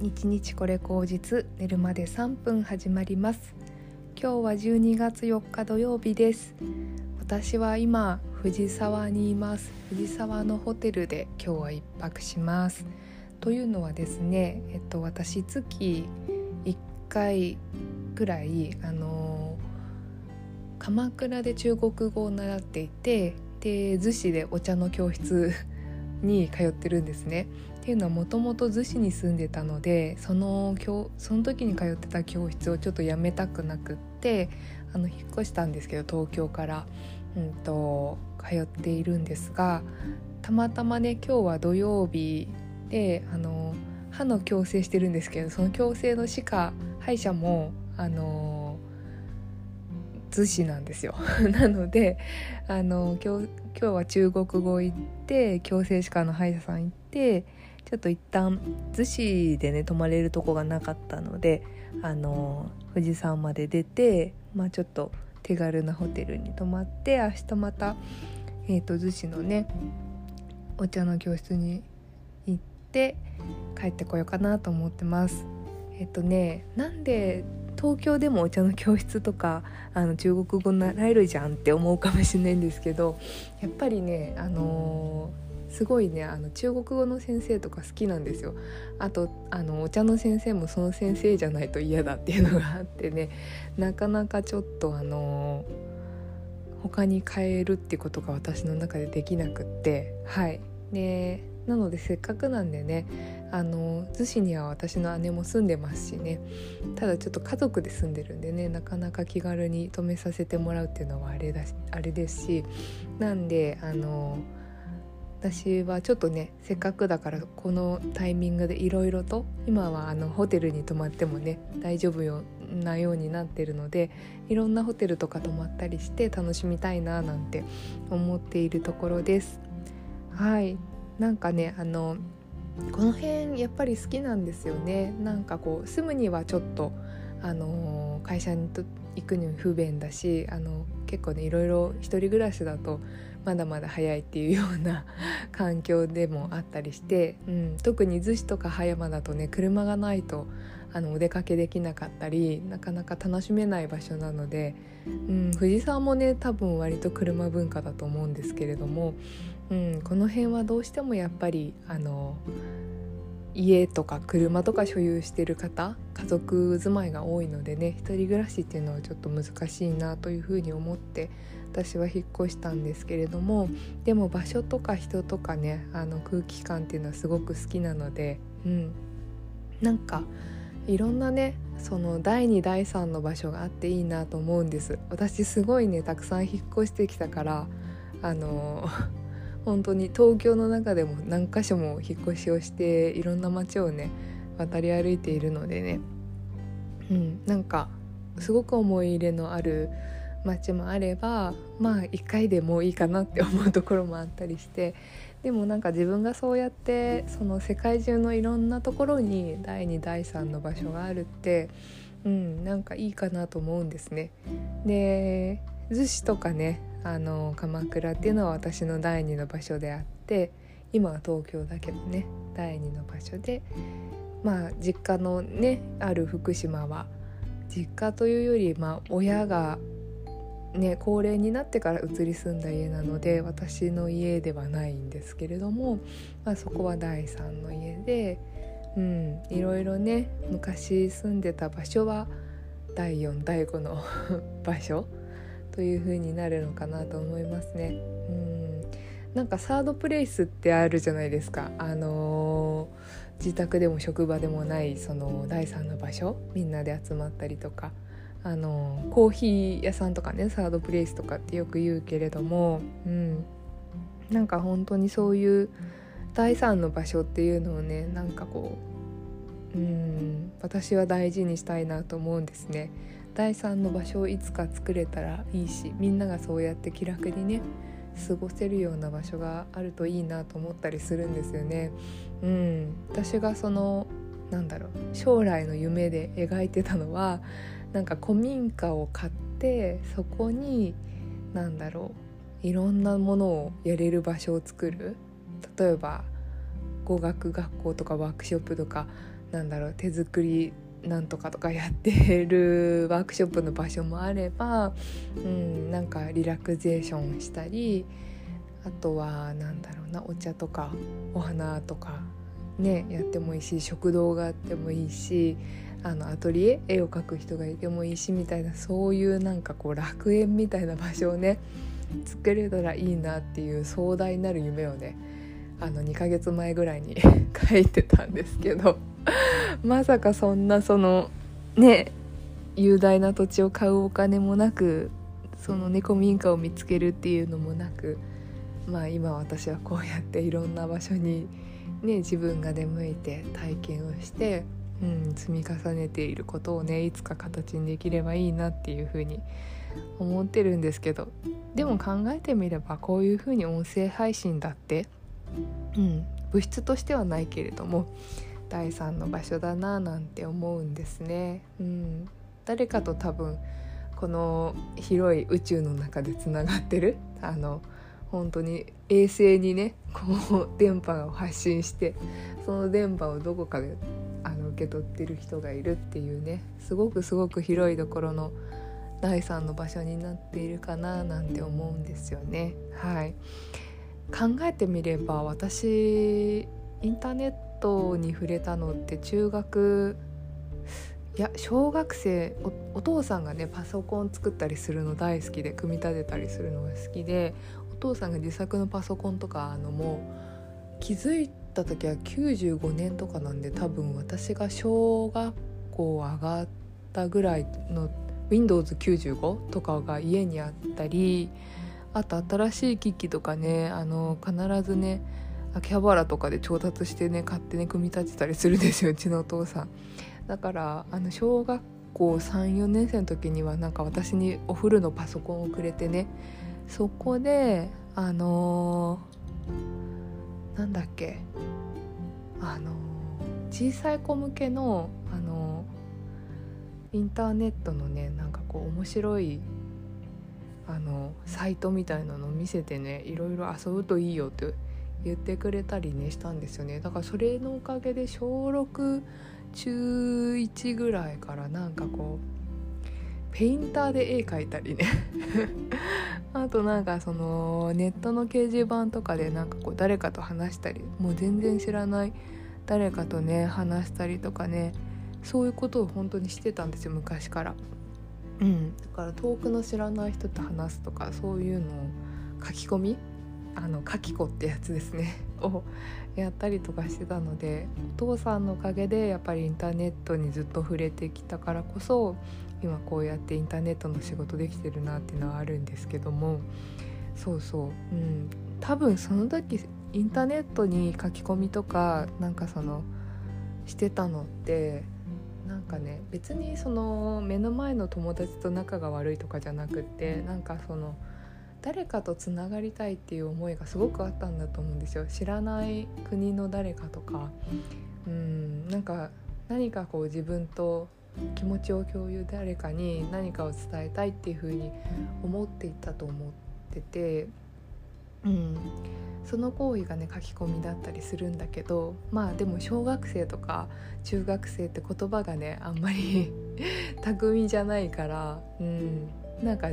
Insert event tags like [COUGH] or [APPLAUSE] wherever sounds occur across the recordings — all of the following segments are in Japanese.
日日これ口実寝るまで3分始まります。今日は12月4日土曜日です。私は今藤沢にいます。藤沢のホテルで今日は一泊します。というのはですねえっと私月1回くらいあの鎌倉で中国語を習っていてで逗子でお茶の教室に通ってるんですね。っていうのはもともと逗子に住んでたのでそのその時に通ってた教室をちょっとやめたくなくってあの引っ越したんですけど東京から、うんと、通っているんですがたまたまね今日は土曜日であの歯の矯正してるんですけどその矯正の歯科歯医者もあの逗子なんですよ。[LAUGHS] なのであの今日今日は中国語行って矯正歯科の歯医者さん行ってちょっと一旦逗子でね泊まれるとこがなかったのであの富士山まで出て、まあ、ちょっと手軽なホテルに泊まって明日また、えーと、逗子のねお茶の教室に行って帰ってこようかなと思ってます。えっ、とねなんで東京でもお茶の教室とかあの中国語習えるじゃんって思うかもしれないんですけどやっぱりねあのーすごいねあの中国語の先生とか好きなんですよ。あとあのお茶の先生もその先生じゃないと嫌だっていうのがあってね。なかなかちょっとあの他に変えるってことが私の中でできなくって。はい。でなのでせっかくなんでねあの逗子には私の姉も住んでますしね。ただちょっと家族で住んでるんでねなかなか気軽に泊めさせてもらうっていうのはあれだしあれですし。なんであの私はちょっとねせっかくだからこのタイミングでいろいろと今はあのホテルに泊まってもね大丈夫よなようになってるのでいろんなホテルとか泊まったりして楽しみたいななんて思っているところです。はいなんかねあのこの辺やっぱり好きなんですよねなんかこう住むにはちょっとあの会社に行くに不便だしあの結構ねいろいろ一人暮らしだとまだまだ早いっていうような [LAUGHS] 環境でもあったりして、うん、特に逗子とか葉山だとね車がないとあのお出かけできなかったりなかなか楽しめない場所なので、うん、藤沢もね多分割と車文化だと思うんですけれども、うん、この辺はどうしてもやっぱりあの家とか車とか所有してる方家族住まいが多いのでね一人暮らしっていうのはちょっと難しいなというふうに思って私は引っ越したんですけれどもでも場所とか人とかねあの空気感っていうのはすごく好きなので、うん、なんかいろんなねその第2第3の場所があっていいなと思うんです。私すごいねたくさん引っ越してきたからあの本当に東京の中でも何箇所も引っ越しをしていろんな街をね渡り歩いているのでねうんなんかすごく思い入れのある街もあればまあ1回でもういいかなって思うところもあったりしてでもなんか自分がそうやってその世界中のいろんなところに第2第3の場所があるってうんなんかいいかなと思うんですね。で逗子とかねあの鎌倉っていうのは私の第二の場所であって今は東京だけどね第二の場所でまあ実家のねある福島は実家というよりまあ親がね高齢になってから移り住んだ家なので私の家ではないんですけれども、まあ、そこは第3の家で、うん、いろいろね昔住んでた場所は第4第5の [LAUGHS] 場所という風になるのかなと思いますね。うんなんかサードプレイスってあるじゃないですか。あのー、自宅でも職場でもないその第3の場所みんなで集まったりとか。あのー、コーヒー屋さんとかねサードプレイスとかってよく言うけれども、うん、なんか本当にそういう第3の場所っていうのをねなんかこううん私は大事にしたいなと思うんですね。第3の場所をいつか作れたらいいしみんながそうやって気楽にね過ごせるような場所があるといいなと思ったりするんですよね。うん、私がそのなんだろう将来の夢で描いてたのはなんか古民家を買ってそこに何だろういろんなものをやれる場所を作る例えば語学学校とかワークショップとかなんだろう手作りなんとかとかやってるワークショップの場所もあれば、うん、なんかリラクゼーションしたりあとは何だろうなお茶とかお花とかねやってもいいし食堂があってもいいしあのアトリエ絵を描く人がいてもいいしみたいなそういうなんかこう楽園みたいな場所をね作れたらいいなっていう壮大なる夢をねあの2ヶ月前ぐらいに [LAUGHS] 書いてたんですけど。[LAUGHS] まさかそんなそのね雄大な土地を買うお金もなくその猫民家を見つけるっていうのもなくまあ今私はこうやっていろんな場所にね自分が出向いて体験をしてうん、積み重ねていることをねいつか形にできればいいなっていうふうに思ってるんですけどでも考えてみればこういうふうに音声配信だって、うん、物質としてはないけれども第三の場所だななんて思うんですね。うん、誰かと多分この広い宇宙の中でつながってるあの本当に衛星にねこう電波を発信してその電波をどこかで受け取ってる人がいるっていうねすごくすごく広いところの第3の場所になっているかななんて思うんですよね。はい考えてみれば私インターネットに触れたのって中学いや小学生お父さんがねパソコン作ったりするの大好きで組み立てたりするのが好きでお父さんが自作のパソコンとかあのもう気づいた時は95年とかなんで多分私が小学校上がったぐらいの Windows95 とかが家にあったりあと新しい機器とかねあの必ずね秋葉原とかで調達してね勝手に組み立てたりするんですようちのお父さん。だからあの小学校34年生の時にはなんか私にお風呂のパソコンをくれてねそこであのー、なんだっけあの小さい子向けのあのインターネットのねなんかこう面白いあのサイトみたいなのを見せてねいろいろ遊ぶといいよって言ってくれたりねしたんですよね。だからそれのおかげで小6中1ぐらいからなんかこうペインターで絵描いたりね。[LAUGHS] あとなんかそのネットの掲示板とかでなんかこう誰かと話したりもう全然知らない誰かとね話したりとかねそういうことを本当にしてたんですよ昔から。うん、だから遠くの知らない人と話すとかそういうのを書き込みあの書き子ってやつですね。[LAUGHS] をやったりとかしてたのでお父さんのおかげでやっぱりインターネットにずっと触れてきたからこそ今こうやってインターネットの仕事できてるなっていうのはあるんですけども。そうそう、うん、多分その時インターネットに書き込みとかなんかそのしてたのってなんかね別にその目の前の友達と仲が悪いとかじゃなくってなんかその誰かとつながりたいっていう思いがすごくあったんだと思うんですよ。知らない国の誰かとか。うんなんか何かこう自分と気持ちを共有誰かに何かを伝えたいっていうふうに思っていたと思ってて、うん、その行為がね書き込みだったりするんだけど。まあでも小学生とか中学生って言葉がねあんまり [LAUGHS] 巧みじゃないから、うん、なんか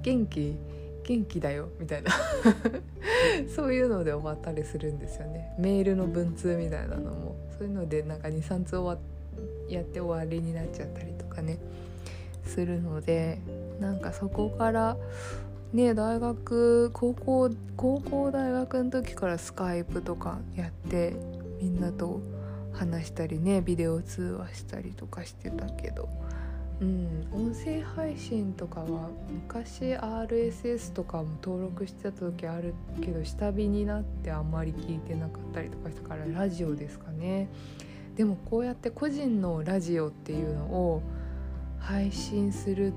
元気元気だよみたいな。[LAUGHS] そういうので終わったりするんですよね。メールの文通みたいなのも。そういうのでなんか23通終わやって終わりになっちゃったりとかね。するのでなんかそこからね大学高校高校大学の時からスカイプとかやってみんなと話したりねビデオ通話したりとかしてたけど、うん、音声配信とかは昔 RSS とかも登録してた時あるけど下火になってあんまり聞いてなかったりとかしたからラジオですかね。でもこうやって個人のラジオっていうのを配信する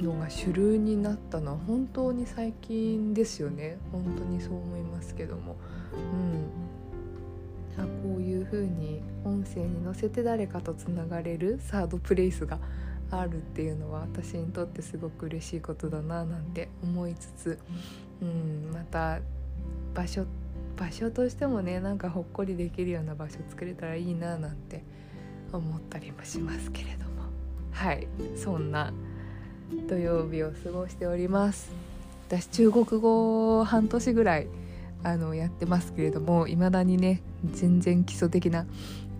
のが主流になったのは本当に最近ですよね。本当にそう思いますけども。うん。こういう風に音声に乗せて誰かとつながれるサードプレイスがあるっていうのは私にとってすごく嬉しいことだななんて思いつつ、うん、また場所場所としてもねなんかほっこりできるような場所作れたらいいななんて思ったりもしますけれども。はいそんな土曜日を過ごしております。私中国語半年ぐらいあのやってますけれども未だにね全然基礎的な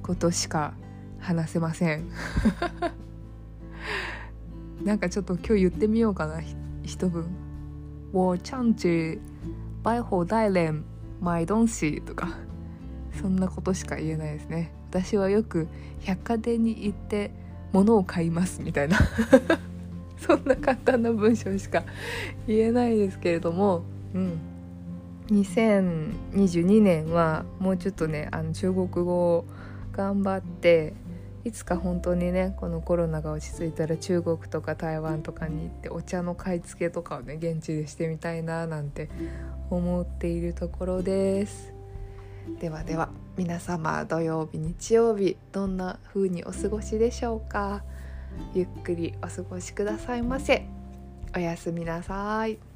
ことしか話せません。なんかちょっと今日言ってみようかな一文「我唱句百货大連買東西」とか。そんなことしか言えないですね私はよく百貨店に行って物を買いますみたいな。[LAUGHS] そんな簡単な文章しか言えないですけれども。うん。2022年はもうちょっとねあの中国語を頑張っていつか本当にねこのコロナが落ち着いたら中国とか台湾とかに行ってお茶の買い付けとかをね現地でしてみたいななんて思っているところです。ではでは皆様土曜日日曜日どんな風にお過ごしでしょうか。ゆっくりお過ごしくださいませ。おやすみなさい。